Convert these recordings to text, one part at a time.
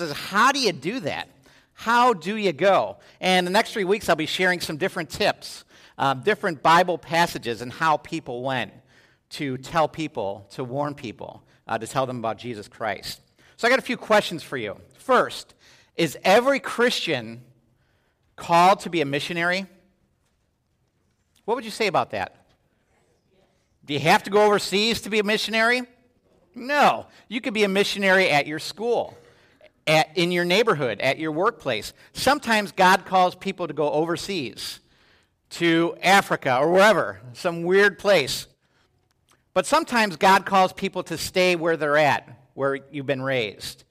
is how do you do that? How do you go? And the next three weeks, I'll be sharing some different tips, um, different Bible passages, and how people went to tell people, to warn people, uh, to tell them about Jesus Christ. So I got a few questions for you. First, is every Christian called to be a missionary? What would you say about that? Do you have to go overseas to be a missionary? No. You could be a missionary at your school, at, in your neighborhood, at your workplace. Sometimes God calls people to go overseas, to Africa or wherever, some weird place. But sometimes God calls people to stay where they're at, where you've been raised.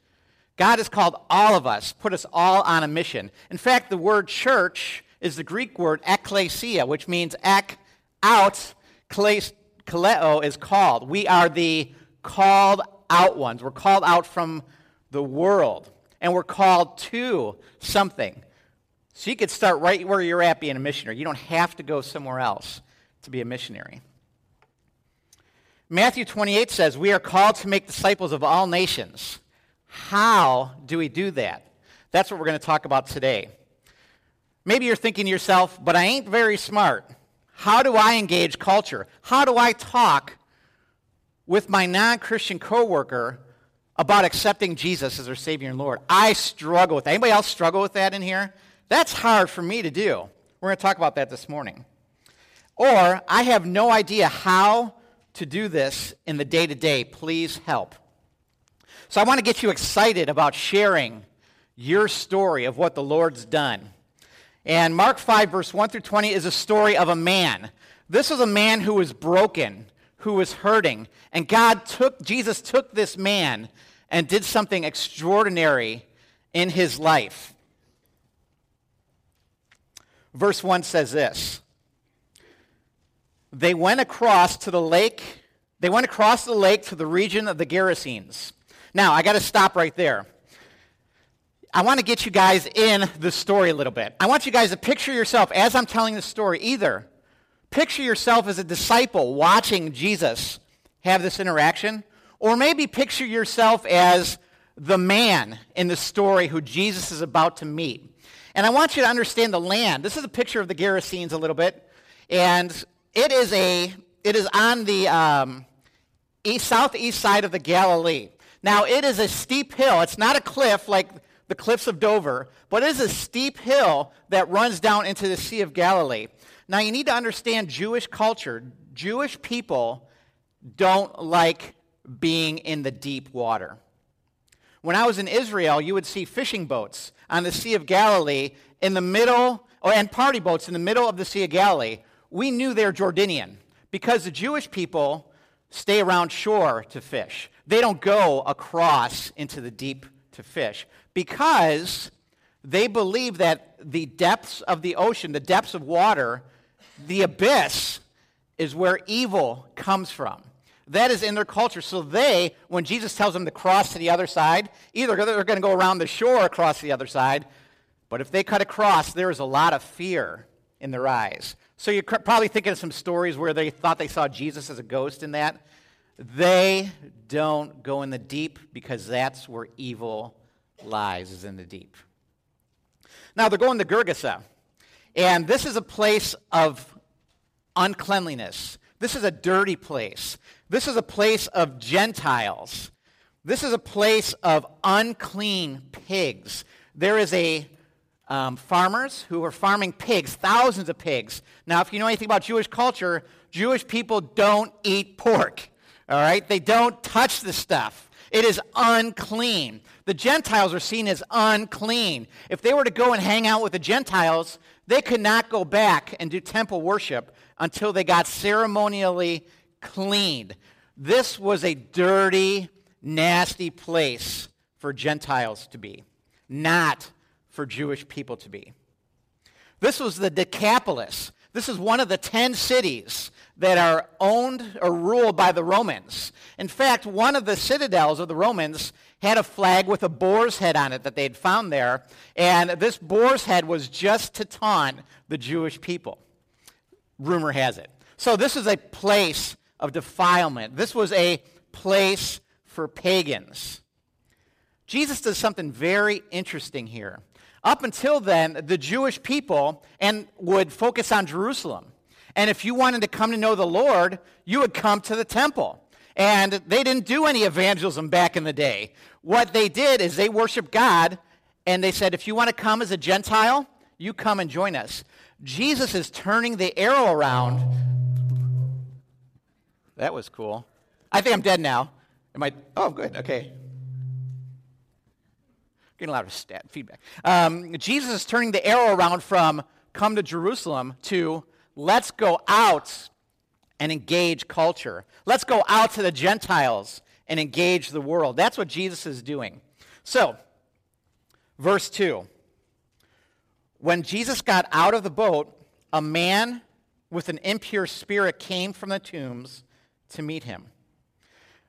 God has called all of us, put us all on a mission. In fact, the word church is the Greek word ekklesia, which means ek, out, kaleo is called. We are the called out ones. We're called out from the world, and we're called to something. So you could start right where you're at being a missionary. You don't have to go somewhere else to be a missionary. Matthew 28 says, We are called to make disciples of all nations. How do we do that? That's what we're going to talk about today. Maybe you're thinking to yourself, but I ain't very smart. How do I engage culture? How do I talk with my non Christian coworker about accepting Jesus as their Savior and Lord? I struggle with that. Anybody else struggle with that in here? That's hard for me to do. We're going to talk about that this morning. Or I have no idea how to do this in the day to day. Please help. So I want to get you excited about sharing your story of what the Lord's done. And Mark 5, verse 1 through 20 is a story of a man. This is a man who was broken, who was hurting. And God took, Jesus took this man and did something extraordinary in his life. Verse 1 says this They went across to the lake, they went across the lake to the region of the Gerasenes. Now, I got to stop right there. I want to get you guys in the story a little bit. I want you guys to picture yourself as I'm telling the story. Either picture yourself as a disciple watching Jesus have this interaction, or maybe picture yourself as the man in the story who Jesus is about to meet. And I want you to understand the land. This is a picture of the Gerasenes a little bit, and it is a it is on the um, east, southeast side of the Galilee. Now it is a steep hill. It's not a cliff like the cliffs of Dover, but it is a steep hill that runs down into the Sea of Galilee. Now, you need to understand Jewish culture. Jewish people don't like being in the deep water. When I was in Israel, you would see fishing boats on the Sea of Galilee in the middle, or, and party boats in the middle of the Sea of Galilee. We knew they're Jordanian because the Jewish people stay around shore to fish. They don't go across into the deep to fish because they believe that the depths of the ocean, the depths of water, the abyss, is where evil comes from. That is in their culture. So they, when Jesus tells them to cross to the other side, either they're going to go around the shore across the other side, but if they cut across, there is a lot of fear in their eyes. So you're probably thinking of some stories where they thought they saw Jesus as a ghost in that. They don't go in the deep because that's where evil lies is in the deep. Now they're going to Gergesa, and this is a place of uncleanliness. This is a dirty place. This is a place of Gentiles. This is a place of unclean pigs. There is a um, farmers who are farming pigs, thousands of pigs. Now, if you know anything about Jewish culture, Jewish people don't eat pork. All right, they don't touch the stuff. It is unclean. The Gentiles are seen as unclean. If they were to go and hang out with the Gentiles, they could not go back and do temple worship until they got ceremonially cleaned. This was a dirty, nasty place for Gentiles to be, not for Jewish people to be. This was the Decapolis. This is one of the ten cities that are owned or ruled by the Romans. In fact, one of the citadels of the Romans had a flag with a boar's head on it that they'd found there, and this boar's head was just to taunt the Jewish people. Rumor has it. So, this is a place of defilement. This was a place for pagans. Jesus does something very interesting here. Up until then, the Jewish people and would focus on Jerusalem. And if you wanted to come to know the Lord, you would come to the temple. And they didn't do any evangelism back in the day. What they did is they worshiped God, and they said, if you want to come as a Gentile, you come and join us. Jesus is turning the arrow around. That was cool. I think I'm dead now. Am I? Oh, good. Okay. Getting a lot of stat feedback. Um, Jesus is turning the arrow around from come to Jerusalem to let's go out and engage culture. Let's go out to the Gentiles and engage the world. That's what Jesus is doing. So, verse 2. When Jesus got out of the boat, a man with an impure spirit came from the tombs to meet him.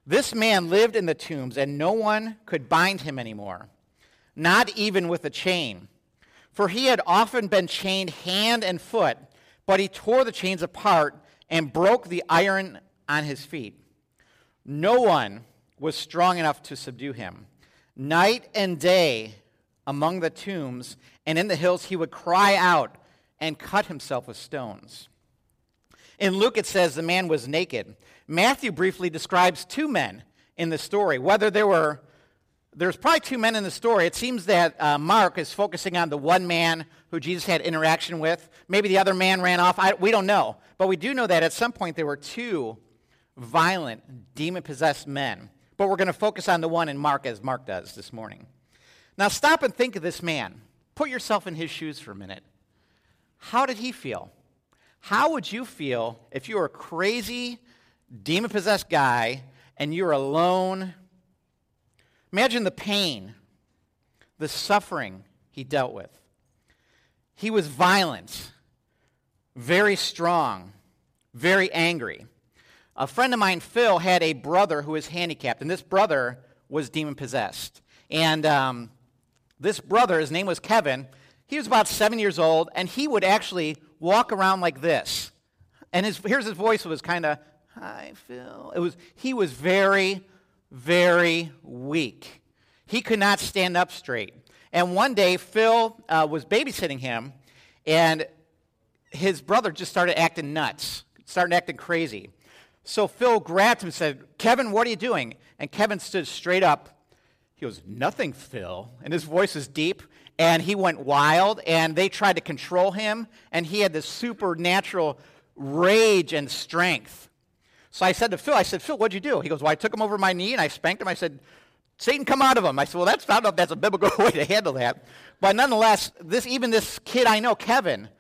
This man lived in the tombs, and no one could bind him anymore, not even with a chain. For he had often been chained hand and foot, but he tore the chains apart and broke the iron on his feet. No one was strong enough to subdue him. Night and day among the tombs and in the hills, he would cry out and cut himself with stones. In Luke, it says the man was naked. Matthew briefly describes two men in the story. Whether there were, there's probably two men in the story. It seems that uh, Mark is focusing on the one man who Jesus had interaction with. Maybe the other man ran off. I, we don't know. But we do know that at some point there were two violent, demon possessed men. But we're going to focus on the one in Mark as Mark does this morning. Now, stop and think of this man. Put yourself in his shoes for a minute. How did he feel? How would you feel if you were a crazy, demon possessed guy and you're alone? Imagine the pain, the suffering he dealt with. He was violent, very strong, very angry. A friend of mine, Phil, had a brother who was handicapped, and this brother was demon possessed. And um, this brother, his name was Kevin, he was about seven years old, and he would actually walk around like this. And his, here's his voice was kind of, hi, Phil. It was, he was very, very weak. He could not stand up straight. And one day, Phil uh, was babysitting him, and his brother just started acting nuts, started acting crazy. So Phil grabbed him and said, Kevin, what are you doing? And Kevin stood straight up. He goes, Nothing, Phil. And his voice was deep and he went wild, and they tried to control him, and he had this supernatural rage and strength. So I said to Phil, I said, Phil, what'd you do? He goes, Well, I took him over my knee and I spanked him. I said, Satan, come out of him. I said, Well, that's not that's a biblical way to handle that. But nonetheless, this even this kid I know, Kevin,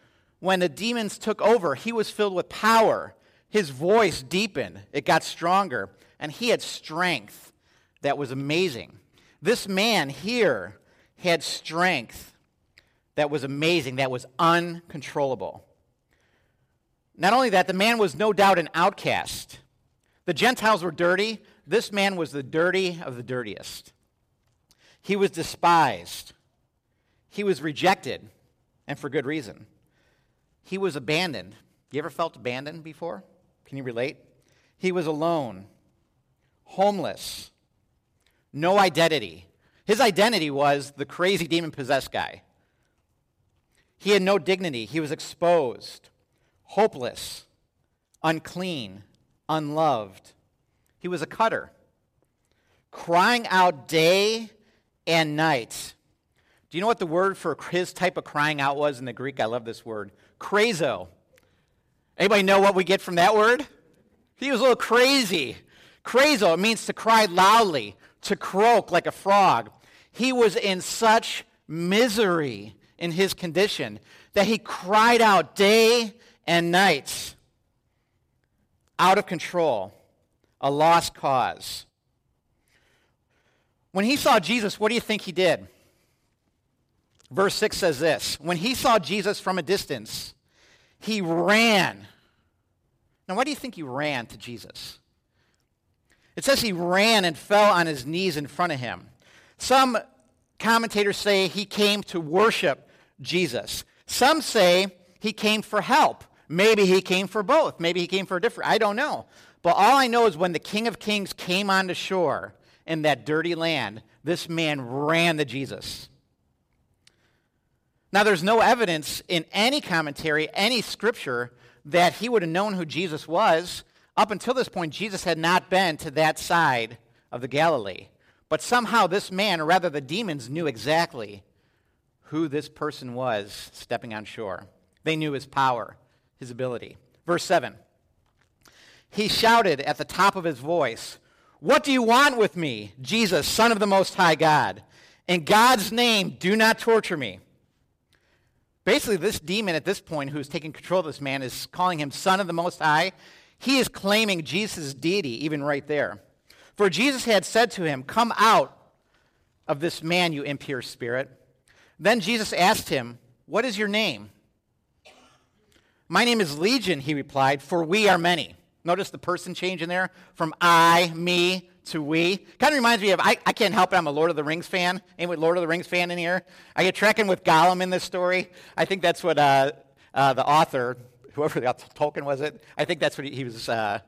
when the demons took over, he was filled with power. His voice deepened, it got stronger, and he had strength that was amazing. This man here had strength that was amazing, that was uncontrollable. Not only that, the man was no doubt an outcast. The Gentiles were dirty. This man was the dirty of the dirtiest. He was despised. He was rejected, and for good reason. He was abandoned. You ever felt abandoned before? Can you relate? He was alone, homeless, no identity, his identity was the crazy demon possessed guy. He had no dignity. He was exposed, hopeless, unclean, unloved. He was a cutter, crying out day and night. Do you know what the word for his type of crying out was in the Greek? I love this word. Crazo. Anybody know what we get from that word? He was a little crazy. Crazo, it means to cry loudly, to croak like a frog. He was in such misery in his condition that he cried out day and night, out of control, a lost cause. When he saw Jesus, what do you think he did? Verse 6 says this When he saw Jesus from a distance, he ran. Now, why do you think he ran to Jesus? It says he ran and fell on his knees in front of him. Some commentators say he came to worship Jesus. Some say he came for help. Maybe he came for both. Maybe he came for a different. I don't know. But all I know is when the King of Kings came onto shore in that dirty land, This man ran to Jesus. Now, there's no evidence in any commentary, any scripture, that he would have known who Jesus was. Up until this point, Jesus had not been to that side of the Galilee. But somehow this man, or rather the demons, knew exactly who this person was stepping on shore. They knew his power, his ability. Verse 7 He shouted at the top of his voice, What do you want with me, Jesus, Son of the Most High God? In God's name, do not torture me. Basically, this demon at this point, who's taking control of this man, is calling him Son of the Most High. He is claiming Jesus' deity, even right there. For Jesus had said to him, Come out of this man, you impure spirit. Then Jesus asked him, What is your name? My name is Legion, he replied, for we are many. Notice the person change in there from I, me, to we. Kind of reminds me of, I, I can't help it, I'm a Lord of the Rings fan. Anyone Lord of the Rings fan in here? I get tracking with Gollum in this story. I think that's what uh, uh, the author, whoever the Tolkien was it, I think that's what he, he was uh,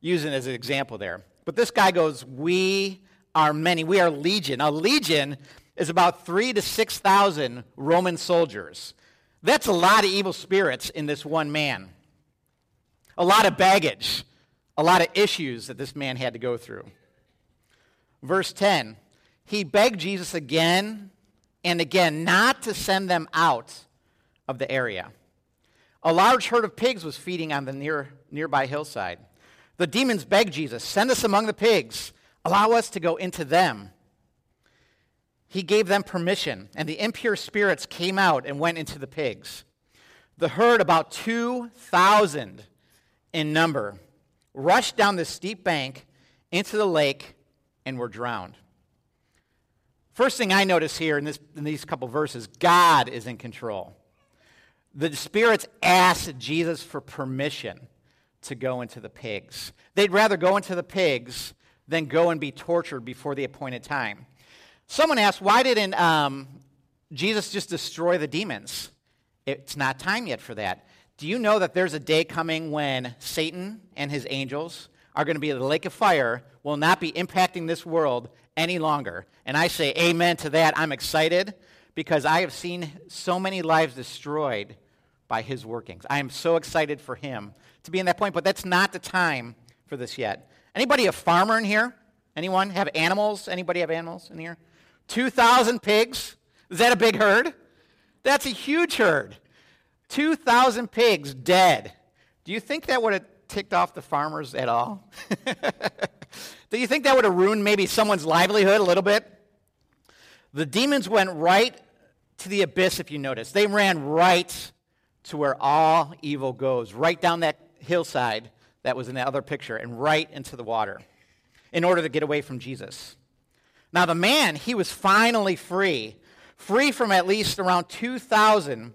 using as an example there. But this guy goes, we are many. We are legion. A legion is about three to 6,000 Roman soldiers. That's a lot of evil spirits in this one man. A lot of baggage, a lot of issues that this man had to go through. Verse 10 He begged Jesus again and again not to send them out of the area. A large herd of pigs was feeding on the near, nearby hillside. The demons begged Jesus, Send us among the pigs, allow us to go into them he gave them permission, and the impure spirits came out and went into the pigs. The herd, about 2,000 in number, rushed down the steep bank into the lake and were drowned. First thing I notice here in, this, in these couple verses God is in control. The spirits asked Jesus for permission to go into the pigs. They'd rather go into the pigs than go and be tortured before the appointed time. Someone asked, why didn't um, Jesus just destroy the demons? It's not time yet for that. Do you know that there's a day coming when Satan and his angels are going to be in the lake of fire, will not be impacting this world any longer? And I say amen to that. I'm excited because I have seen so many lives destroyed by his workings. I am so excited for him to be in that point, but that's not the time for this yet. Anybody a farmer in here? Anyone have animals? Anybody have animals in here? 2,000 pigs. Is that a big herd? That's a huge herd. 2,000 pigs dead. Do you think that would have ticked off the farmers at all? Do you think that would have ruined maybe someone's livelihood a little bit? The demons went right to the abyss, if you notice. They ran right to where all evil goes, right down that hillside that was in the other picture, and right into the water in order to get away from Jesus. Now, the man, he was finally free, free from at least around 2,000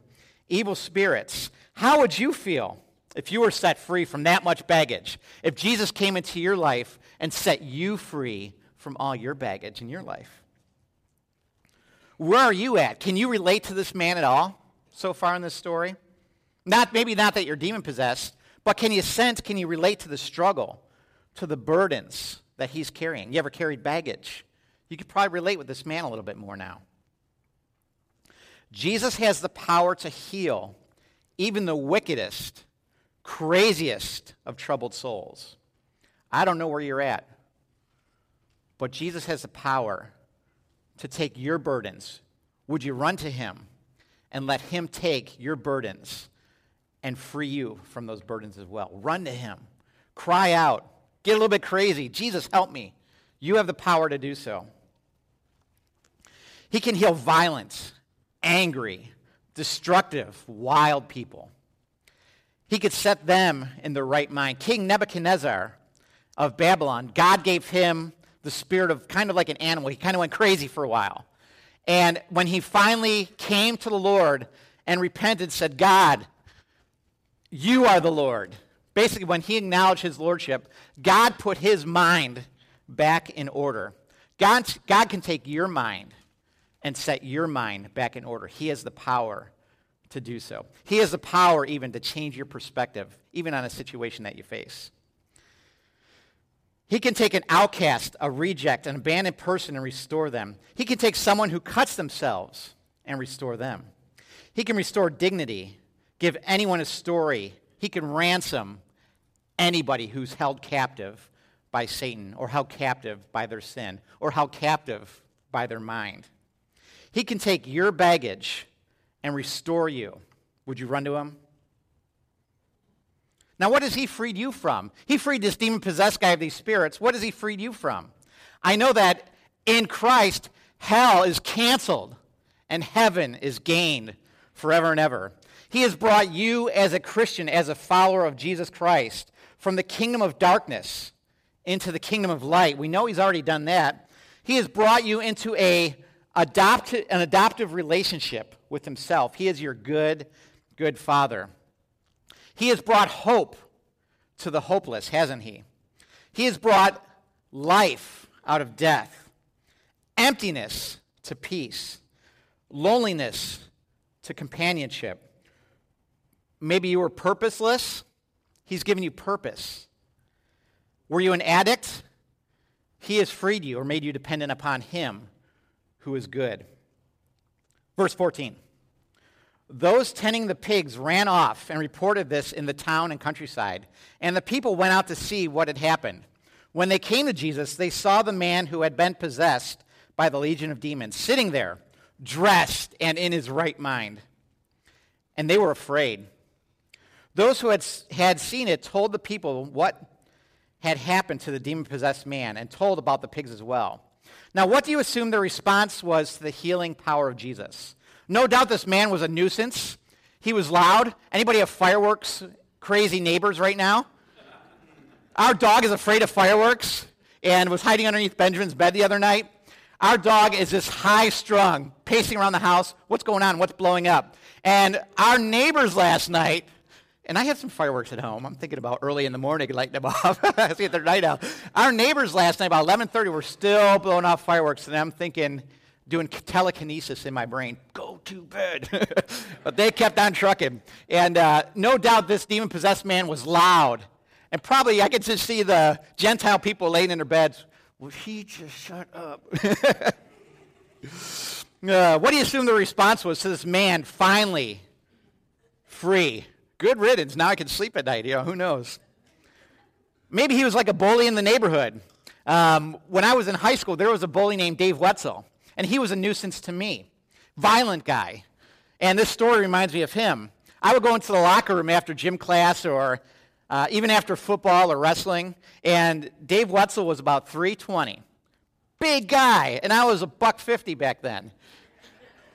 evil spirits. How would you feel if you were set free from that much baggage? If Jesus came into your life and set you free from all your baggage in your life? Where are you at? Can you relate to this man at all so far in this story? Not maybe not that you're demon possessed, but can you sense, can you relate to the struggle, to the burdens that he's carrying? You ever carried baggage? You could probably relate with this man a little bit more now. Jesus has the power to heal even the wickedest, craziest of troubled souls. I don't know where you're at, but Jesus has the power to take your burdens. Would you run to him and let him take your burdens and free you from those burdens as well? Run to him. Cry out. Get a little bit crazy. Jesus, help me. You have the power to do so. He can heal violent, angry, destructive, wild people. He could set them in the right mind. King Nebuchadnezzar of Babylon, God gave him the spirit of kind of like an animal. He kind of went crazy for a while. And when he finally came to the Lord and repented, said, God, you are the Lord. Basically, when he acknowledged his lordship, God put his mind back in order. God, God can take your mind and set your mind back in order. He has the power to do so. He has the power even to change your perspective, even on a situation that you face. He can take an outcast, a reject, an abandoned person and restore them. He can take someone who cuts themselves and restore them. He can restore dignity, give anyone a story. He can ransom anybody who's held captive by Satan or held captive by their sin or held captive by their mind. He can take your baggage and restore you. Would you run to him? Now, what has he freed you from? He freed this demon possessed guy of these spirits. What has he freed you from? I know that in Christ, hell is canceled and heaven is gained forever and ever. He has brought you as a Christian, as a follower of Jesus Christ, from the kingdom of darkness into the kingdom of light. We know he's already done that. He has brought you into a an adoptive relationship with himself. He is your good, good father. He has brought hope to the hopeless, hasn't he? He has brought life out of death, emptiness to peace, loneliness to companionship. Maybe you were purposeless. He's given you purpose. Were you an addict? He has freed you or made you dependent upon Him who is good. Verse 14. Those tending the pigs ran off and reported this in the town and countryside, and the people went out to see what had happened. When they came to Jesus, they saw the man who had been possessed by the legion of demons sitting there, dressed and in his right mind. And they were afraid. Those who had, had seen it told the people what had happened to the demon possessed man and told about the pigs as well. Now, what do you assume the response was to the healing power of Jesus? No doubt this man was a nuisance. He was loud. Anybody have fireworks crazy neighbors right now? Our dog is afraid of fireworks and was hiding underneath Benjamin's bed the other night. Our dog is this high strung, pacing around the house. What's going on? What's blowing up? And our neighbors last night, and I have some fireworks at home. I'm thinking about early in the morning lighting them off. See if they're night out. Our neighbors last night, about 11:30, were still blowing off fireworks, and I'm thinking, doing telekinesis in my brain, go to bed. but they kept on trucking. And uh, no doubt this demon possessed man was loud. And probably I could just see the Gentile people laying in their beds. Will he just shut up? uh, what do you assume the response was to this man finally free? Good riddance. Now I can sleep at night. You know, who knows? Maybe he was like a bully in the neighborhood. Um, when I was in high school, there was a bully named Dave Wetzel. And he was a nuisance to me. Violent guy. And this story reminds me of him. I would go into the locker room after gym class or uh, even after football or wrestling, and Dave Wetzel was about 320. Big guy, and I was a buck 50 back then.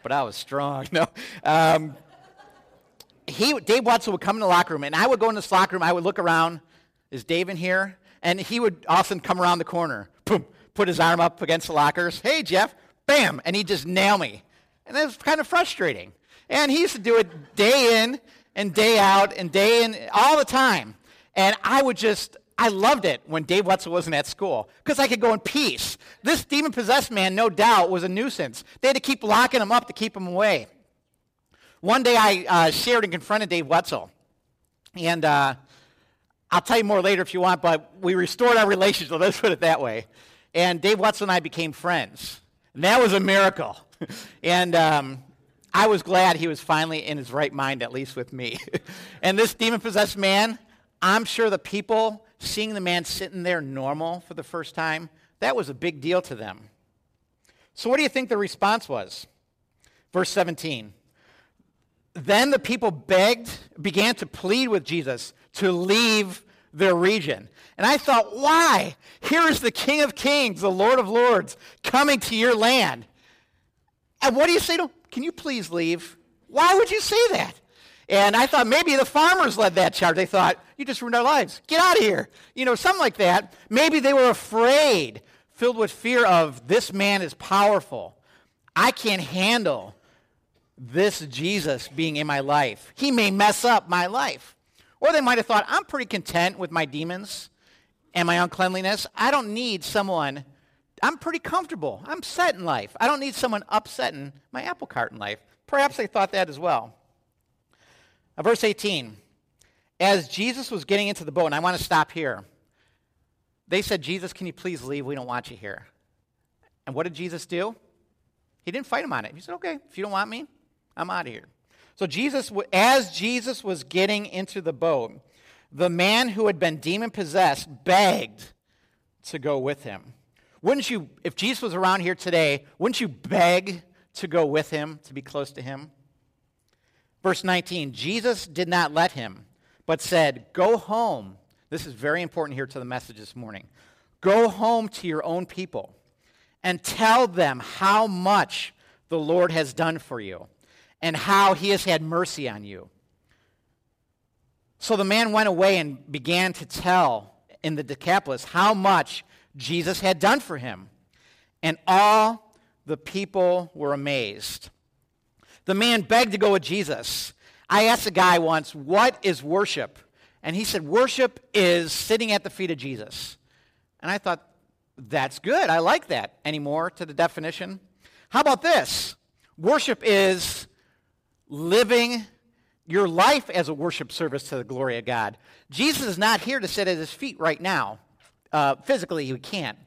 But I was strong. No. Um, he, Dave Wetzel would come in the locker room, and I would go in this locker room. I would look around. Is Dave in here? And he would often come around the corner, boom, put his arm up against the lockers. Hey, Jeff, bam, and he'd just nail me. And it was kind of frustrating. And he used to do it day in and day out and day in all the time. And I would just, I loved it when Dave Wetzel wasn't at school because I could go in peace. This demon possessed man, no doubt, was a nuisance. They had to keep locking him up to keep him away. One day I uh, shared and confronted Dave Wetzel. And uh, I'll tell you more later if you want, but we restored our relationship, let's put it that way. And Dave Wetzel and I became friends. And that was a miracle. and um, I was glad he was finally in his right mind, at least with me. and this demon possessed man, I'm sure the people seeing the man sitting there normal for the first time, that was a big deal to them. So, what do you think the response was? Verse 17. Then the people begged, began to plead with Jesus to leave their region. And I thought, why? Here is the King of Kings, the Lord of Lords, coming to your land. And what do you say to him? Can you please leave? Why would you say that? And I thought maybe the farmers led that charge. They thought, you just ruined our lives. Get out of here. You know, something like that. Maybe they were afraid, filled with fear of this man is powerful. I can't handle this Jesus being in my life. He may mess up my life. Or they might have thought, I'm pretty content with my demons and my uncleanliness. I don't need someone, I'm pretty comfortable. I'm set in life. I don't need someone upsetting my apple cart in life. Perhaps they thought that as well. Uh, verse 18. As Jesus was getting into the boat, and I want to stop here. they said, Jesus, can you please leave? We don't want you here. And what did Jesus do? He didn't fight him on it. He said, okay, if you don't want me, I'm out of here. So Jesus, as Jesus was getting into the boat, the man who had been demon possessed begged to go with him. Wouldn't you, if Jesus was around here today, wouldn't you beg to go with him, to be close to him? Verse 19 Jesus did not let him, but said, Go home. This is very important here to the message this morning. Go home to your own people and tell them how much the Lord has done for you and how he has had mercy on you. So the man went away and began to tell in the Decapolis how much Jesus had done for him. And all the people were amazed. The man begged to go with Jesus. I asked a guy once, What is worship? And he said, Worship is sitting at the feet of Jesus. And I thought, That's good. I like that. Any more to the definition? How about this? Worship is living your life as a worship service to the glory of God. Jesus is not here to sit at his feet right now. Uh, physically, he can't.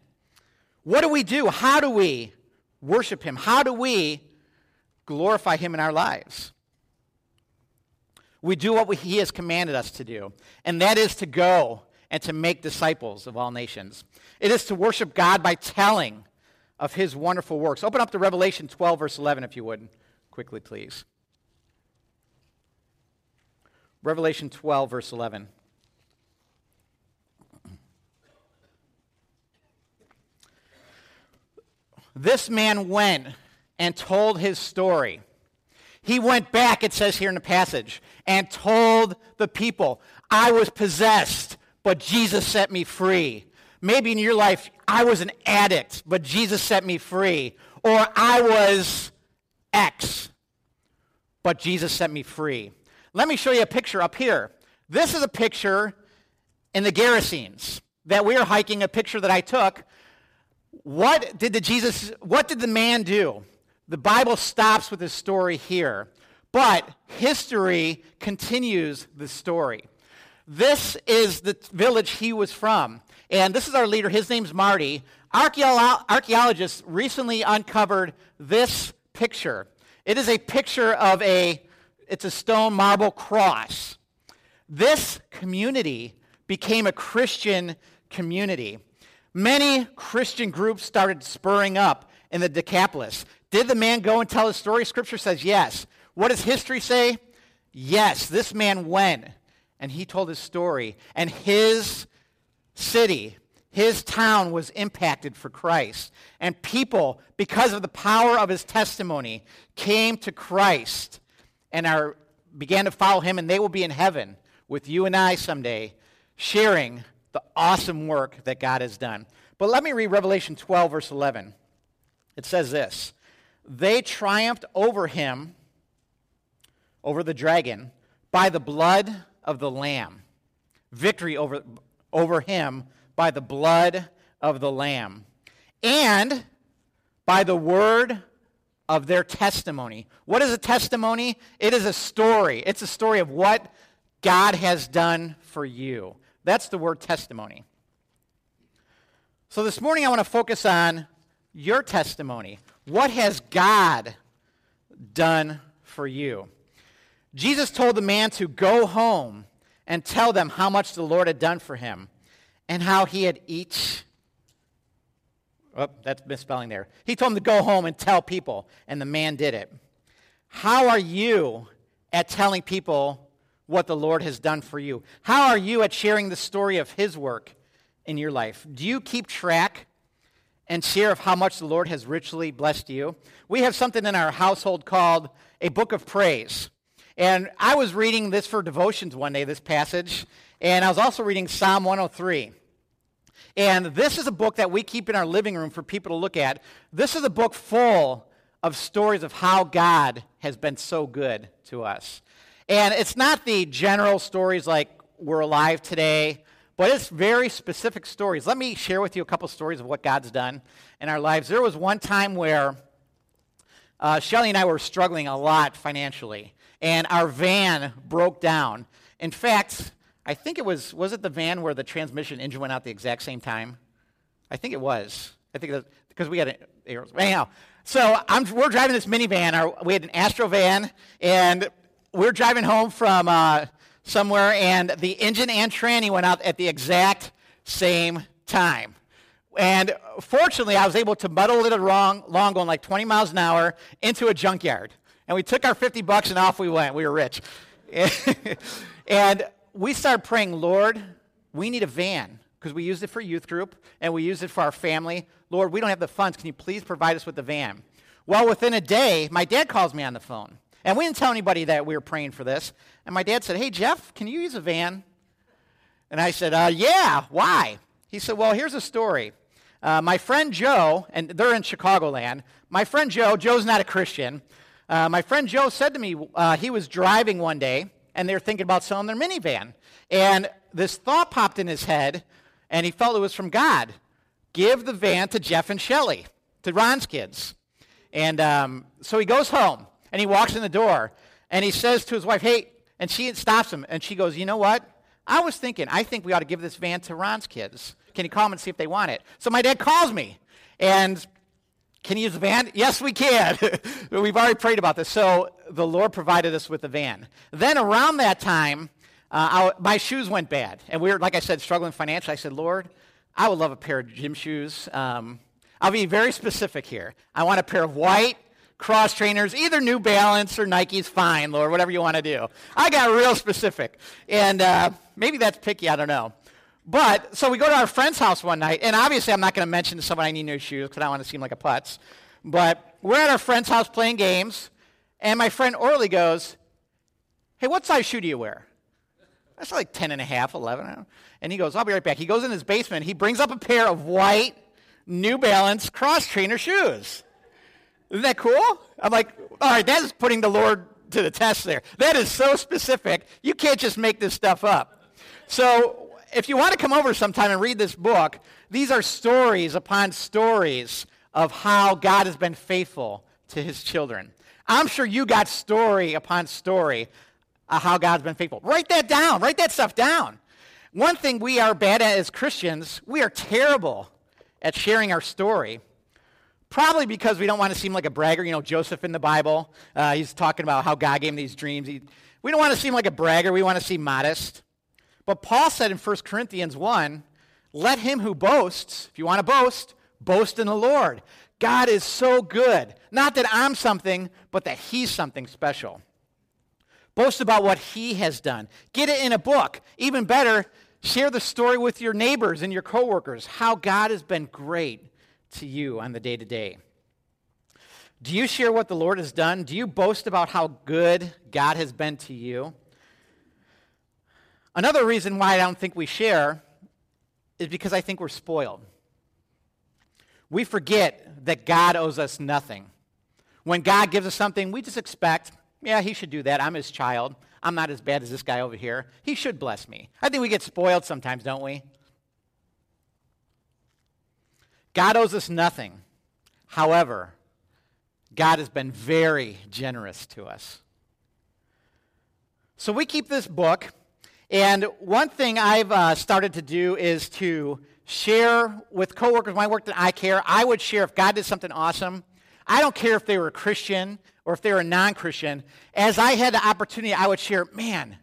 What do we do? How do we worship him? How do we glorify him in our lives? We do what we, he has commanded us to do, and that is to go and to make disciples of all nations. It is to worship God by telling of his wonderful works. Open up to Revelation 12, verse 11, if you would, quickly, please. Revelation 12, verse 11. This man went and told his story. He went back, it says here in the passage, and told the people, I was possessed, but Jesus set me free. Maybe in your life, I was an addict, but Jesus set me free. Or I was X, but Jesus set me free. Let me show you a picture up here. This is a picture in the Gerasenes that we are hiking, a picture that I took. What did the Jesus, what did the man do? The Bible stops with his story here, but history continues the story. This is the village he was from. And this is our leader. His name's Marty. Archeolo- archaeologists recently uncovered this picture. It is a picture of a it's a stone marble cross. This community became a Christian community. Many Christian groups started spurring up in the Decapolis. Did the man go and tell his story? Scripture says yes. What does history say? Yes, this man went and he told his story, and his city, his town was impacted for Christ. And people, because of the power of his testimony, came to Christ and are, began to follow him, and they will be in heaven with you and I someday, sharing the awesome work that God has done. But let me read Revelation 12, verse 11. It says this They triumphed over him, over the dragon, by the blood of the Lamb. Victory over, over him by the blood of the Lamb. And by the word of their testimony. What is a testimony? It is a story. It's a story of what God has done for you. That's the word testimony. So this morning I want to focus on your testimony. What has God done for you? Jesus told the man to go home and tell them how much the Lord had done for him and how he had each Oh, that's misspelling there. He told him to go home and tell people, and the man did it. How are you at telling people what the Lord has done for you? How are you at sharing the story of his work in your life? Do you keep track and share of how much the Lord has richly blessed you? We have something in our household called a book of praise. And I was reading this for devotions one day, this passage, and I was also reading Psalm 103. And this is a book that we keep in our living room for people to look at. This is a book full of stories of how God has been so good to us. And it's not the general stories like we're alive today, but it's very specific stories. Let me share with you a couple stories of what God's done in our lives. There was one time where uh, Shelly and I were struggling a lot financially, and our van broke down. In fact, I think it was, was it the van where the transmission engine went out the exact same time? I think it was. I think it because we had an Anyhow, so I'm, we're driving this minivan. Our, we had an Astro van, and we're driving home from uh, somewhere, and the engine and tranny went out at the exact same time. And fortunately, I was able to muddle it along, long going like 20 miles an hour into a junkyard. And we took our 50 bucks and off we went. We were rich. and we started praying, Lord, we need a van because we used it for youth group and we used it for our family. Lord, we don't have the funds. Can you please provide us with the van? Well, within a day, my dad calls me on the phone. And we didn't tell anybody that we were praying for this. And my dad said, Hey, Jeff, can you use a van? And I said, uh, Yeah, why? He said, Well, here's a story. Uh, my friend Joe, and they're in Chicagoland, my friend Joe, Joe's not a Christian. Uh, my friend Joe said to me, uh, he was driving one day, and they were thinking about selling their minivan. And this thought popped in his head, and he felt it was from God. Give the van to Jeff and Shelly, to Ron's kids. And um, so he goes home, and he walks in the door, and he says to his wife, Hey, and she stops him, and she goes, You know what? I was thinking, I think we ought to give this van to Ron's kids. Can you call them and see if they want it? So my dad calls me, and can you use the van? Yes, we can. We've already prayed about this. So the Lord provided us with the van. Then around that time, uh, my shoes went bad. And we were, like I said, struggling financially. I said, Lord, I would love a pair of gym shoes. Um, I'll be very specific here. I want a pair of white cross trainers, either New Balance or Nike's fine, Lord, whatever you want to do. I got real specific. And uh, maybe that's picky, I don't know. But, so we go to our friend's house one night, and obviously I'm not going to mention to someone I need new shoes because I don't want to seem like a putz. But we're at our friend's house playing games, and my friend Orly goes, Hey, what size shoe do you wear? That's like 10 and a half, 11. And he goes, I'll be right back. He goes in his basement. He brings up a pair of white New Balance cross trainer shoes. Isn't that cool? I'm like, all right, that is putting the Lord to the test there. That is so specific. You can't just make this stuff up. So if you want to come over sometime and read this book, these are stories upon stories of how God has been faithful to his children. I'm sure you got story upon story of how God's been faithful. Write that down. Write that stuff down. One thing we are bad at as Christians, we are terrible at sharing our story. Probably because we don't want to seem like a bragger. You know, Joseph in the Bible, uh, he's talking about how God gave him these dreams. He, we don't want to seem like a bragger. We want to seem modest. But Paul said in 1 Corinthians 1 let him who boasts, if you want to boast, boast in the Lord. God is so good. Not that I'm something, but that he's something special. Boast about what he has done. Get it in a book. Even better, share the story with your neighbors and your coworkers, how God has been great to you on the day to day. Do you share what the Lord has done? Do you boast about how good God has been to you? Another reason why I don't think we share is because I think we're spoiled. We forget that God owes us nothing. When God gives us something, we just expect, yeah, he should do that. I'm his child. I'm not as bad as this guy over here. He should bless me. I think we get spoiled sometimes, don't we? God owes us nothing. However, God has been very generous to us. So we keep this book and one thing I've uh, started to do is to share with coworkers my work that I care. I would share if God did something awesome. I don't care if they were a Christian or if they were a non-Christian. As I had the opportunity, I would share, man,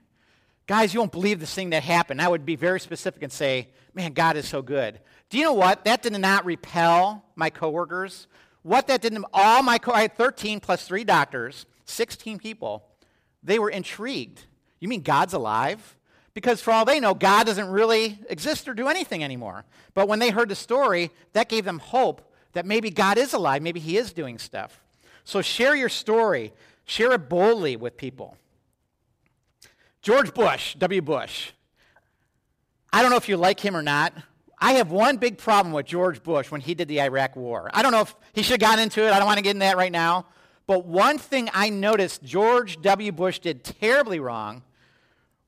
guys, you won't believe this thing that happened. I would be very specific and say, man, God is so good. Do you know what? That did not repel my coworkers. What that didn't, all my, co- I had 13 plus three doctors, 16 people. They were intrigued. You mean God's alive? Because for all they know, God doesn't really exist or do anything anymore. But when they heard the story, that gave them hope that maybe God is alive, maybe He is doing stuff. So share your story, share it boldly with people. George Bush, W. Bush. I don't know if you like him or not. I have one big problem with George Bush when he did the Iraq War. I don't know if he should have gotten into it. I don't want to get into that right now. But one thing I noticed George W. Bush did terribly wrong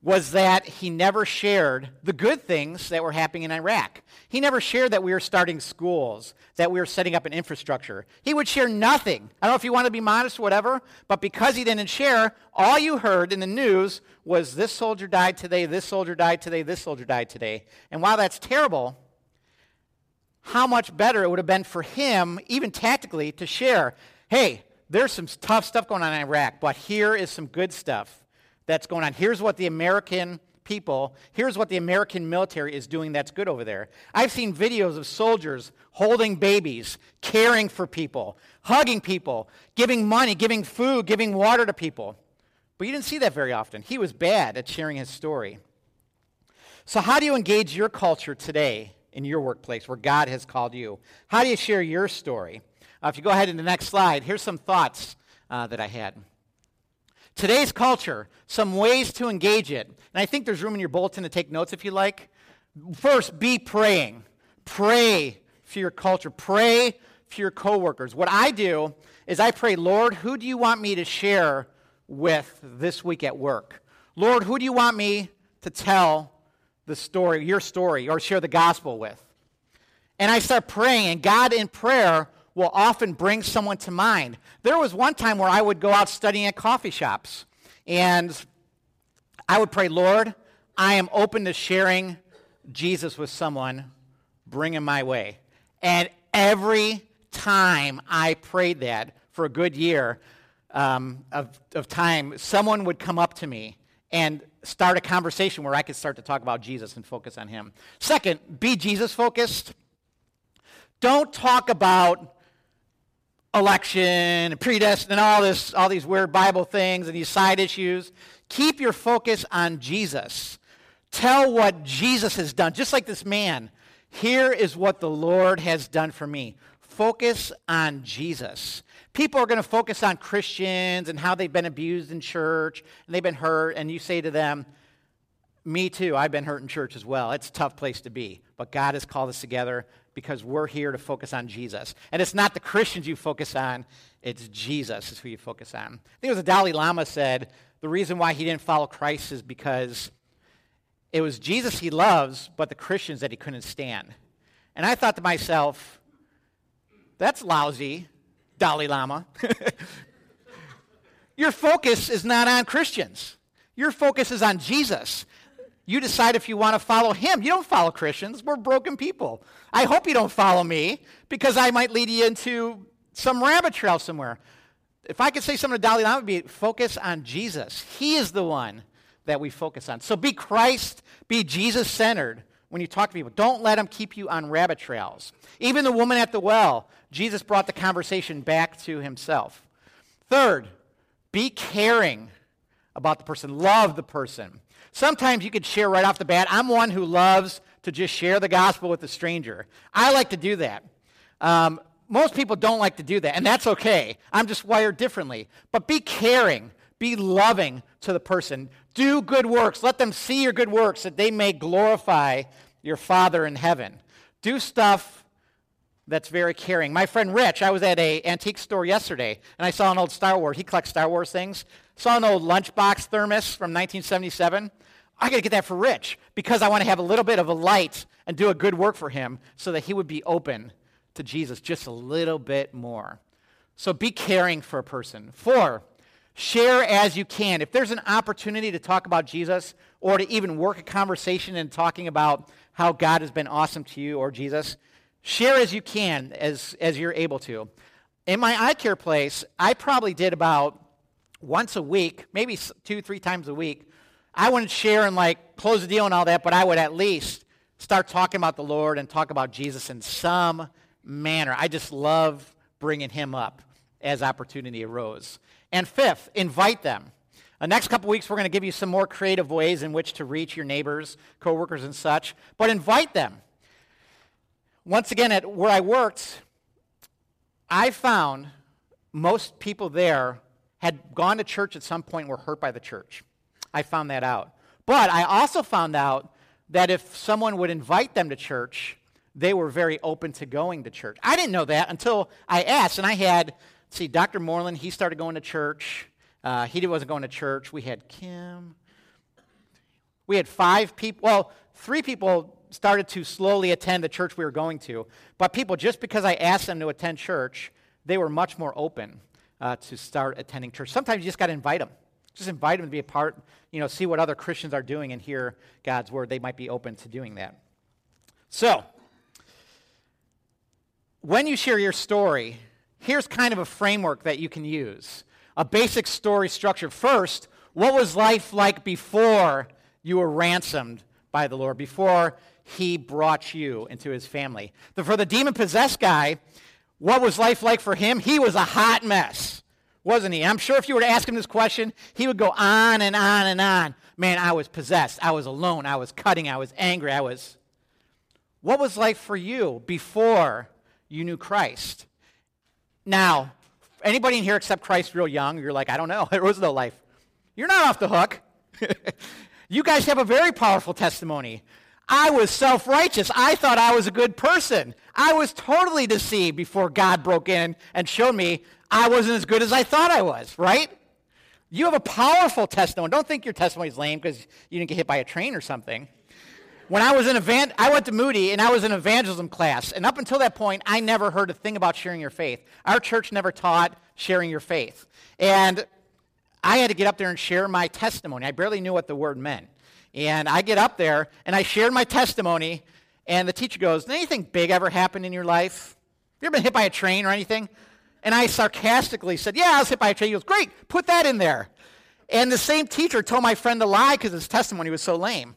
was that he never shared the good things that were happening in Iraq. He never shared that we were starting schools, that we were setting up an infrastructure. He would share nothing. I don't know if you want to be modest or whatever, but because he didn't share, all you heard in the news was this soldier died today, this soldier died today, this soldier died today. And while that's terrible, how much better it would have been for him, even tactically, to share hey, there's some tough stuff going on in Iraq, but here is some good stuff that's going on. Here's what the American people, here's what the American military is doing that's good over there. I've seen videos of soldiers holding babies, caring for people, hugging people, giving money, giving food, giving water to people. But you didn't see that very often. He was bad at sharing his story. So, how do you engage your culture today in your workplace where God has called you? How do you share your story? Uh, if you go ahead to the next slide, here's some thoughts uh, that I had. Today's culture, some ways to engage it. And I think there's room in your bulletin to take notes if you like. First, be praying. Pray for your culture. Pray for your coworkers. What I do is I pray, Lord, who do you want me to share with this week at work? Lord, who do you want me to tell the story, your story, or share the gospel with? And I start praying, and God in prayer will often bring someone to mind. There was one time where I would go out studying at coffee shops, and I would pray, Lord, I am open to sharing Jesus with someone, bring him my way. And every time I prayed that for a good year um, of, of time, someone would come up to me and start a conversation where I could start to talk about Jesus and focus on him. Second, be Jesus focused. Don't talk about election and predestined and all this, all these weird Bible things and these side issues. Keep your focus on Jesus. Tell what Jesus has done. Just like this man, here is what the Lord has done for me. Focus on Jesus. People are going to focus on Christians and how they've been abused in church and they've been hurt, and you say to them, Me too, I've been hurt in church as well. It's a tough place to be. But God has called us together because we're here to focus on Jesus. And it's not the Christians you focus on, it's Jesus is who you focus on. I think it was the Dalai Lama said the reason why he didn't follow Christ is because it was Jesus he loves, but the Christians that he couldn't stand. And I thought to myself, that's lousy, Dalai Lama. Your focus is not on Christians. Your focus is on Jesus. You decide if you want to follow him. You don't follow Christians. We're broken people. I hope you don't follow me because I might lead you into some rabbit trail somewhere. If I could say something to Dalai Lama, would be focus on Jesus. He is the one that we focus on. So be Christ, be Jesus centered when you talk to people. Don't let them keep you on rabbit trails. Even the woman at the well, Jesus brought the conversation back to himself. Third, be caring about the person, love the person. Sometimes you could share right off the bat. I'm one who loves to just share the gospel with a stranger. I like to do that. Um, most people don't like to do that, and that's okay. I'm just wired differently. But be caring, be loving to the person. Do good works. Let them see your good works that they may glorify your Father in heaven. Do stuff that's very caring. My friend Rich, I was at a antique store yesterday, and I saw an old Star Wars. He collects Star Wars things. Saw an old lunchbox thermos from 1977. I got to get that for Rich because I want to have a little bit of a light and do a good work for him so that he would be open to Jesus just a little bit more. So be caring for a person. Four, share as you can. If there's an opportunity to talk about Jesus or to even work a conversation and talking about how God has been awesome to you or Jesus, share as you can as, as you're able to. In my eye care place, I probably did about once a week, maybe two, three times a week, I wouldn't share and like close the deal and all that, but I would at least start talking about the Lord and talk about Jesus in some manner. I just love bringing him up as opportunity arose. And fifth, invite them. The next couple weeks, we're going to give you some more creative ways in which to reach your neighbors, coworkers, and such. But invite them. Once again, at where I worked, I found most people there had gone to church at some point and were hurt by the church. I found that out. But I also found out that if someone would invite them to church, they were very open to going to church. I didn't know that until I asked, and I had, see, Dr. Moreland, he started going to church. Uh, he wasn't going to church. We had Kim, We had five people, well, three people started to slowly attend the church we were going to. But people, just because I asked them to attend church, they were much more open uh, to start attending church. Sometimes you just got to invite them. Just invite them to be a part, you know, see what other Christians are doing and hear God's word. They might be open to doing that. So, when you share your story, here's kind of a framework that you can use a basic story structure. First, what was life like before you were ransomed by the Lord, before he brought you into his family? For the demon possessed guy, what was life like for him? He was a hot mess, wasn't he? I'm sure if you were to ask him this question, he would go on and on and on. Man, I was possessed. I was alone. I was cutting. I was angry. I was. What was life for you before you knew Christ? Now, anybody in here except Christ real young, you're like, I don't know. There was no life. You're not off the hook. you guys have a very powerful testimony. I was self righteous. I thought I was a good person. I was totally deceived before God broke in and showed me I wasn't as good as I thought I was, right? You have a powerful testimony. Don't think your testimony is lame because you didn't get hit by a train or something. When I was in evan- I went to Moody and I was in evangelism class, and up until that point, I never heard a thing about sharing your faith. Our church never taught sharing your faith, and I had to get up there and share my testimony. I barely knew what the word meant, and I get up there and I shared my testimony, and the teacher goes, "Did anything big ever happen in your life? Have you ever been hit by a train or anything?" And I sarcastically said, "Yeah, I was hit by a train." He goes, "Great, put that in there." And the same teacher told my friend to lie because his testimony was so lame.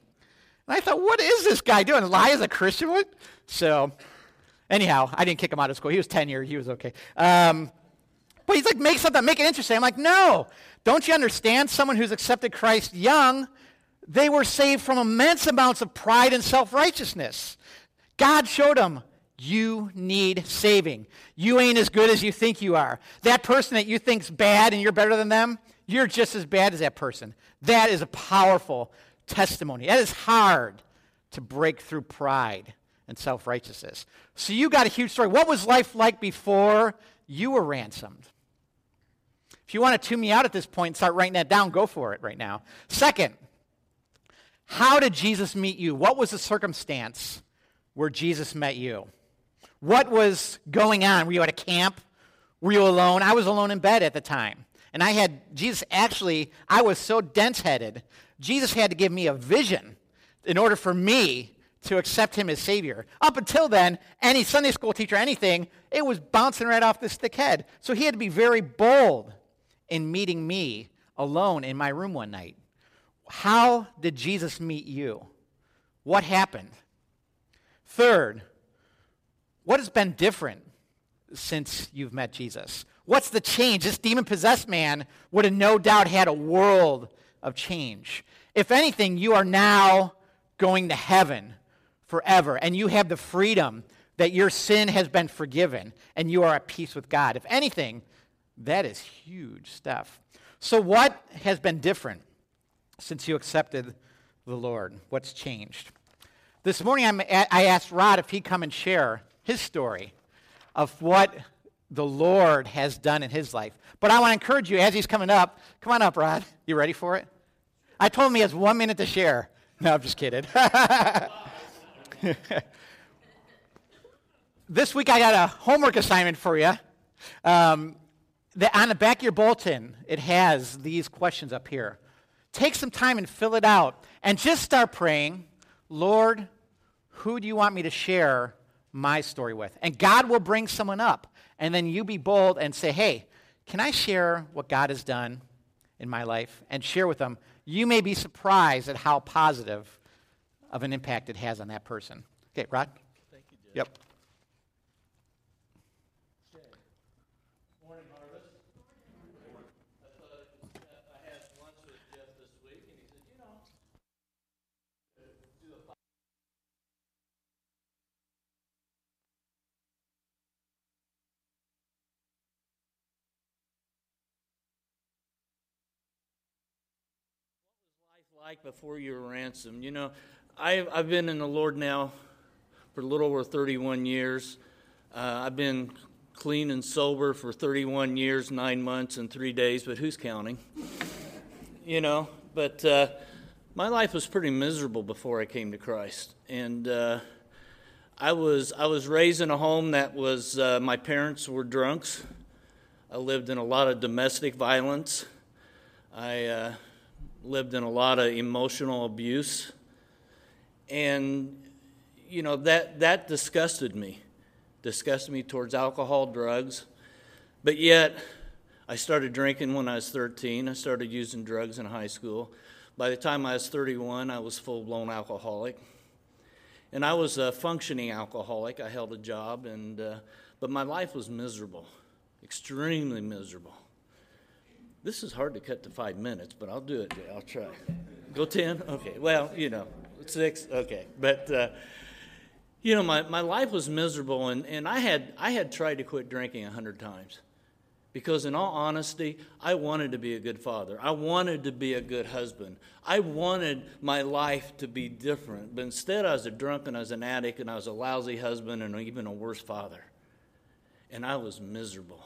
And I thought, what is this guy doing? Lie as a Christian would? So, anyhow, I didn't kick him out of school. He was 10 years. He was okay. Um, but he's like, make something, make it interesting. I'm like, no. Don't you understand? Someone who's accepted Christ young, they were saved from immense amounts of pride and self righteousness. God showed them, you need saving. You ain't as good as you think you are. That person that you think's bad and you're better than them, you're just as bad as that person. That is a powerful testimony. That is hard to break through pride and self righteousness. So you got a huge story. What was life like before you were ransomed? If you want to tune me out at this point, start writing that down. Go for it right now. Second, how did Jesus meet you? What was the circumstance where Jesus met you? What was going on? Were you at a camp? Were you alone? I was alone in bed at the time. And I had, Jesus actually, I was so dense headed Jesus had to give me a vision in order for me to accept him as Savior. Up until then, any Sunday school teacher, anything, it was bouncing right off the stick head. So he had to be very bold in meeting me alone in my room one night. How did Jesus meet you? What happened? Third, what has been different since you've met Jesus? What's the change? This demon possessed man would have no doubt had a world of change. If anything, you are now going to heaven forever, and you have the freedom that your sin has been forgiven, and you are at peace with God. If anything, that is huge stuff. So, what has been different since you accepted the Lord? What's changed? This morning, I'm, i asked Rod if he'd come and share his story of what the Lord has done in his life. But I want to encourage you as he's coming up. Come on up, Rod. You ready for it? I told him he has one minute to share. No, I'm just kidding. this week I got a homework assignment for you. Um, the, on the back of your bulletin, it has these questions up here. Take some time and fill it out and just start praying, Lord, who do you want me to share my story with? And God will bring someone up. And then you be bold and say, hey, can I share what God has done in my life? And share with them you may be surprised at how positive of an impact it has on that person. Okay, Rod? Thank you, Jeff. Yep. Morning, Harvest. I thought I had lunch with Jeff this week, and he said, you know, do a like before you were ransomed. You know, I've, I've been in the Lord now for a little over 31 years. Uh, I've been clean and sober for 31 years, nine months, and three days, but who's counting? you know, but uh, my life was pretty miserable before I came to Christ, and uh, I was I was raised in a home that was uh, my parents were drunks. I lived in a lot of domestic violence. I uh, lived in a lot of emotional abuse, and you know that that disgusted me, disgusted me towards alcohol, drugs, but yet I started drinking when I was 13. I started using drugs in high school. By the time I was 31, I was full blown alcoholic. And I was a functioning alcoholic. I held a job, and, uh, but my life was miserable, extremely miserable. This is hard to cut to five minutes, but I'll do it. I'll try. Go 10? Okay. Well, you know, six? Okay. But, uh, you know, my, my life was miserable, and, and I, had, I had tried to quit drinking a hundred times. Because, in all honesty, I wanted to be a good father. I wanted to be a good husband. I wanted my life to be different. But instead, I was a drunk and I was an addict and I was a lousy husband and even a worse father. And I was miserable.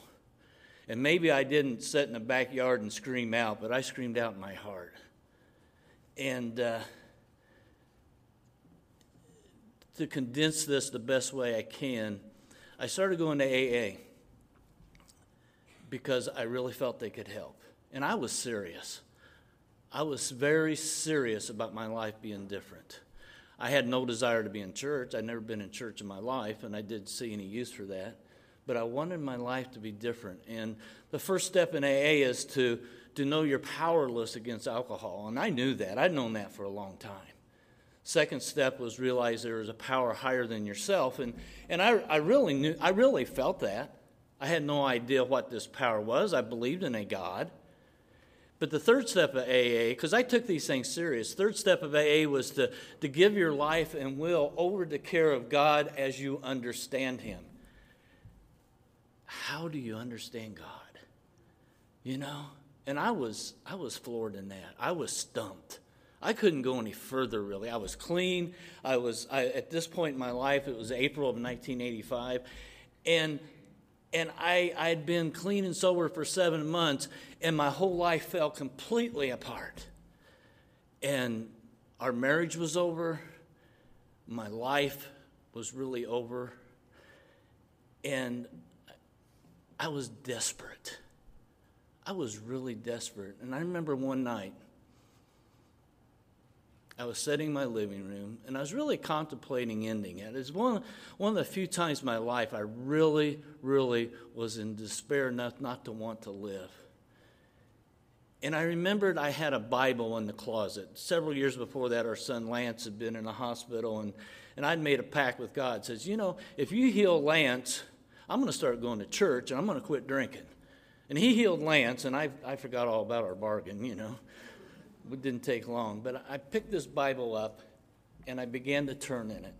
And maybe I didn't sit in the backyard and scream out, but I screamed out in my heart. And uh, to condense this the best way I can, I started going to AA because I really felt they could help. And I was serious. I was very serious about my life being different. I had no desire to be in church. I'd never been in church in my life, and I didn't see any use for that. But I wanted my life to be different. And the first step in AA is to, to know you're powerless against alcohol. And I knew that. I'd known that for a long time. Second step was realize there is a power higher than yourself. And, and I, I really knew, I really felt that. I had no idea what this power was. I believed in a God. But the third step of AA, because I took these things serious, third step of AA was to, to give your life and will over the care of God as you understand Him. How do you understand God? You know? And I was I was floored in that. I was stumped. I couldn't go any further really. I was clean. I was I, at this point in my life, it was April of 1985, and and I, I'd been clean and sober for seven months, and my whole life fell completely apart. And our marriage was over, my life was really over, and I was desperate. I was really desperate. And I remember one night, I was sitting in my living room and I was really contemplating ending it. It's one, one of the few times in my life I really, really was in despair enough not to want to live. And I remembered I had a Bible in the closet. Several years before that, our son Lance had been in a hospital, and, and I'd made a pact with God. says, you know, if you heal Lance, I'm going to start going to church and I'm going to quit drinking. And he healed Lance, and I, I forgot all about our bargain, you know it didn't take long, but I picked this Bible up and I began to turn in it.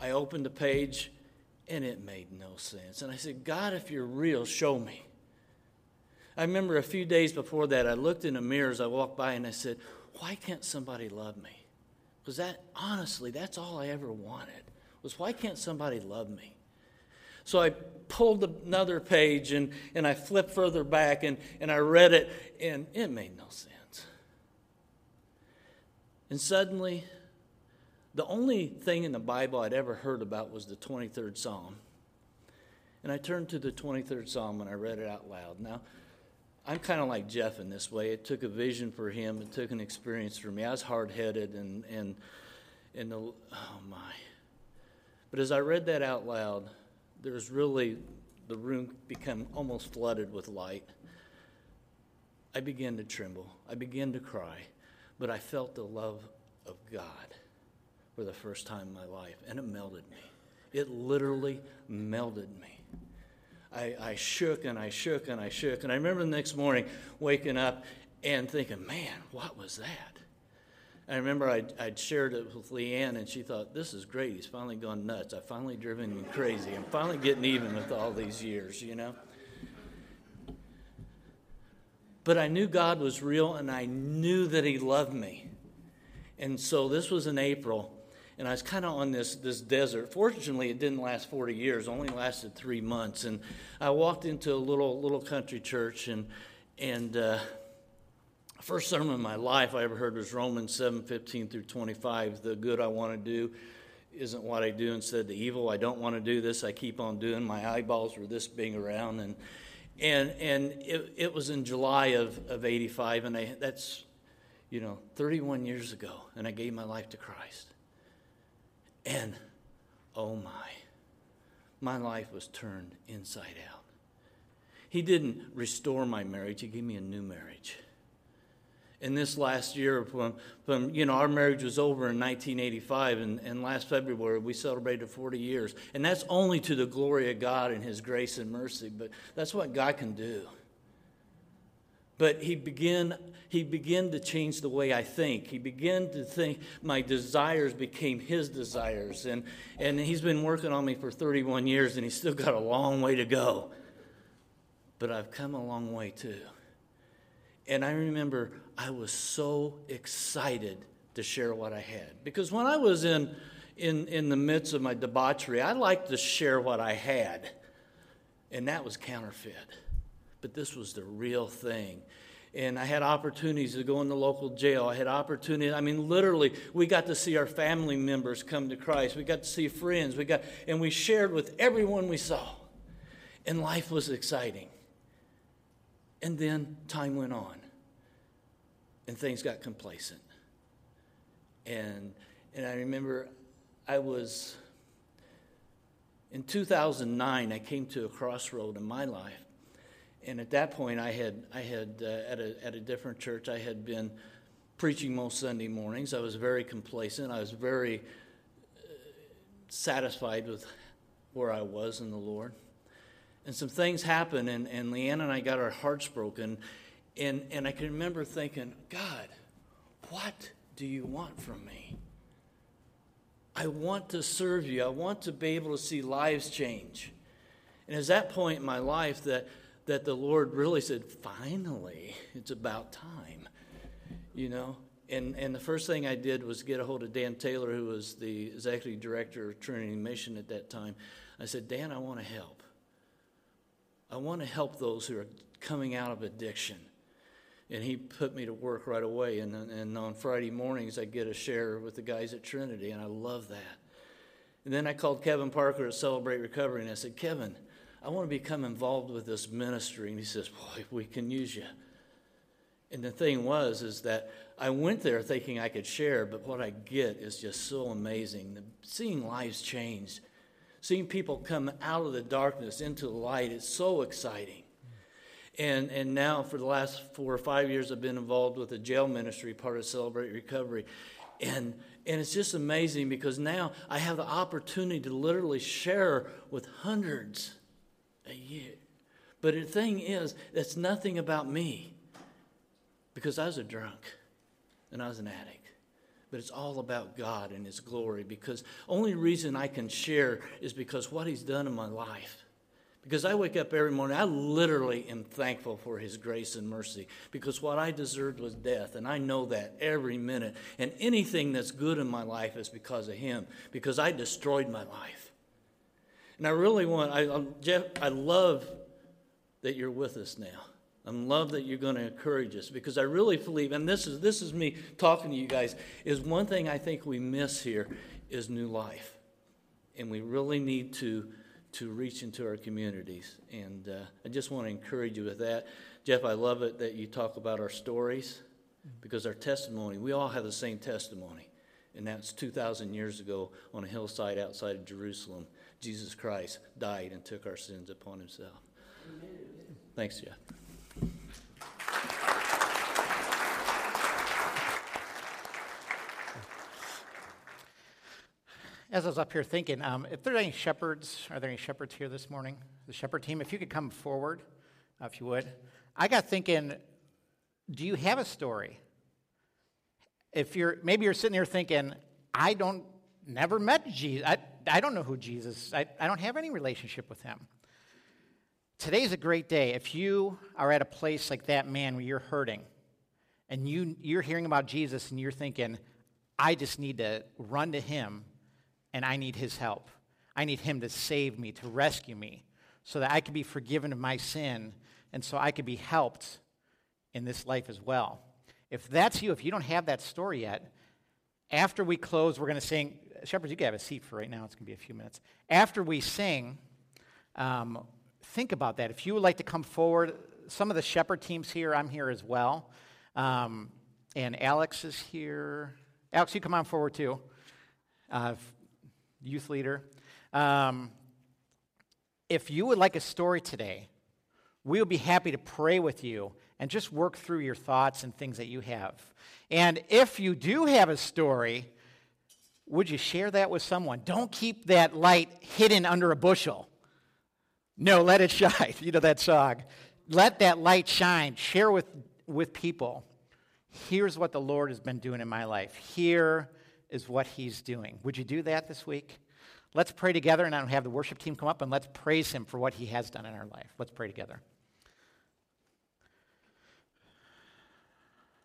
I opened the page and it made no sense. And I said, God, if you're real, show me. I remember a few days before that, I looked in the mirror as I walked by and I said, Why can't somebody love me? Because that, honestly, that's all I ever wanted, was why can't somebody love me? So I pulled another page and, and I flipped further back and, and I read it, and it made no sense. And suddenly, the only thing in the Bible I'd ever heard about was the 23rd Psalm. And I turned to the 23rd Psalm and I read it out loud. Now, I'm kind of like Jeff in this way. It took a vision for him, it took an experience for me. I was hard headed and, and, and the, oh my. But as I read that out loud, there was really, the room become almost flooded with light. I began to tremble, I began to cry but I felt the love of God for the first time in my life, and it melted me. It literally melted me. I, I shook and I shook and I shook. And I remember the next morning waking up and thinking, man, what was that? I remember I'd, I'd, shared it with Leanne, and she thought, This is great. He's finally gone nuts. I've finally driven him crazy. I'm finally getting even with all these years, you know? But I knew God was real and I knew that He loved me. And so this was in April, and I was kind of on this, this desert. Fortunately, it didn't last 40 years, only lasted three months. And I walked into a little, little country church, and, and uh, First sermon in my life I ever heard was Romans 7 15 through 25. The good I want to do isn't what I do. Instead, the evil I don't want to do this, I keep on doing. My eyeballs were this big around. And, and, and it, it was in July of, of 85, and I, that's, you know, 31 years ago, and I gave my life to Christ. And oh my, my life was turned inside out. He didn't restore my marriage, He gave me a new marriage. In this last year, from, from you know, our marriage was over in 1985, and, and last February we celebrated 40 years. And that's only to the glory of God and His grace and mercy, but that's what God can do. But he began, he began to change the way I think. He began to think my desires became his desires. And, and he's been working on me for 31 years, and he's still got a long way to go. But I've come a long way too. And I remember I was so excited to share what I had. Because when I was in, in, in the midst of my debauchery, I liked to share what I had. And that was counterfeit but this was the real thing. And I had opportunities to go in the local jail. I had opportunities. I mean, literally, we got to see our family members come to Christ. We got to see friends. We got, and we shared with everyone we saw. And life was exciting. And then time went on, and things got complacent. And and I remember I was in 2009. I came to a crossroad in my life and at that point, I had, I had uh, at, a, at a different church, I had been preaching most Sunday mornings. I was very complacent. I was very uh, satisfied with where I was in the Lord. And some things happened, and, and Leanne and I got our hearts broken. And, and I can remember thinking, God, what do you want from me? I want to serve you. I want to be able to see lives change. And it's that point in my life that that the Lord really said, finally, it's about time, you know? And, and the first thing I did was get a hold of Dan Taylor, who was the executive director of Trinity Mission at that time. I said, Dan, I want to help. I want to help those who are coming out of addiction. And he put me to work right away. And, and on Friday mornings, I get a share with the guys at Trinity, and I love that. And then I called Kevin Parker at Celebrate Recovery, and I said, Kevin, I want to become involved with this ministry. And he says, Boy, we can use you. And the thing was, is that I went there thinking I could share, but what I get is just so amazing. Seeing lives change, seeing people come out of the darkness into the light is so exciting. And, and now, for the last four or five years, I've been involved with the jail ministry, part of Celebrate Recovery. And, and it's just amazing because now I have the opportunity to literally share with hundreds a year. But the thing is, that's nothing about me because I was a drunk and I was an addict. But it's all about God and His glory because only reason I can share is because what He's done in my life. Because I wake up every morning, I literally am thankful for His grace and mercy because what I deserved was death, and I know that every minute. And anything that's good in my life is because of Him, because I destroyed my life. And I really want, I, Jeff, I love that you're with us now. I love that you're going to encourage us because I really believe, and this is this is me talking to you guys, is one thing I think we miss here is new life, and we really need to to reach into our communities. And uh, I just want to encourage you with that, Jeff. I love it that you talk about our stories because our testimony, we all have the same testimony, and that's 2,000 years ago on a hillside outside of Jerusalem. Jesus Christ died and took our sins upon himself. Thanks, Jeff. As I was up here thinking, um, if there are any shepherds, are there any shepherds here this morning? The shepherd team, if you could come forward, uh, if you would. I got thinking, do you have a story? If you're maybe you're sitting here thinking, I don't never met Jesus. I, I don't know who Jesus I, I don't have any relationship with him. Today's a great day. If you are at a place like that man where you're hurting and you, you're hearing about Jesus and you're thinking, I just need to run to him and I need his help. I need him to save me, to rescue me, so that I can be forgiven of my sin and so I can be helped in this life as well. If that's you, if you don't have that story yet, after we close, we're going to sing. Shepherds, you can have a seat for right now. It's going to be a few minutes. After we sing, um, think about that. If you would like to come forward, some of the shepherd teams here, I'm here as well. Um, and Alex is here. Alex, you come on forward too. Uh, youth leader. Um, if you would like a story today, we will be happy to pray with you and just work through your thoughts and things that you have. And if you do have a story, would you share that with someone? Don't keep that light hidden under a bushel. No, let it shine. You know that song. Let that light shine. Share with, with people. Here's what the Lord has been doing in my life. Here is what He's doing. Would you do that this week? Let's pray together, and I'll have the worship team come up and let's praise Him for what He has done in our life. Let's pray together.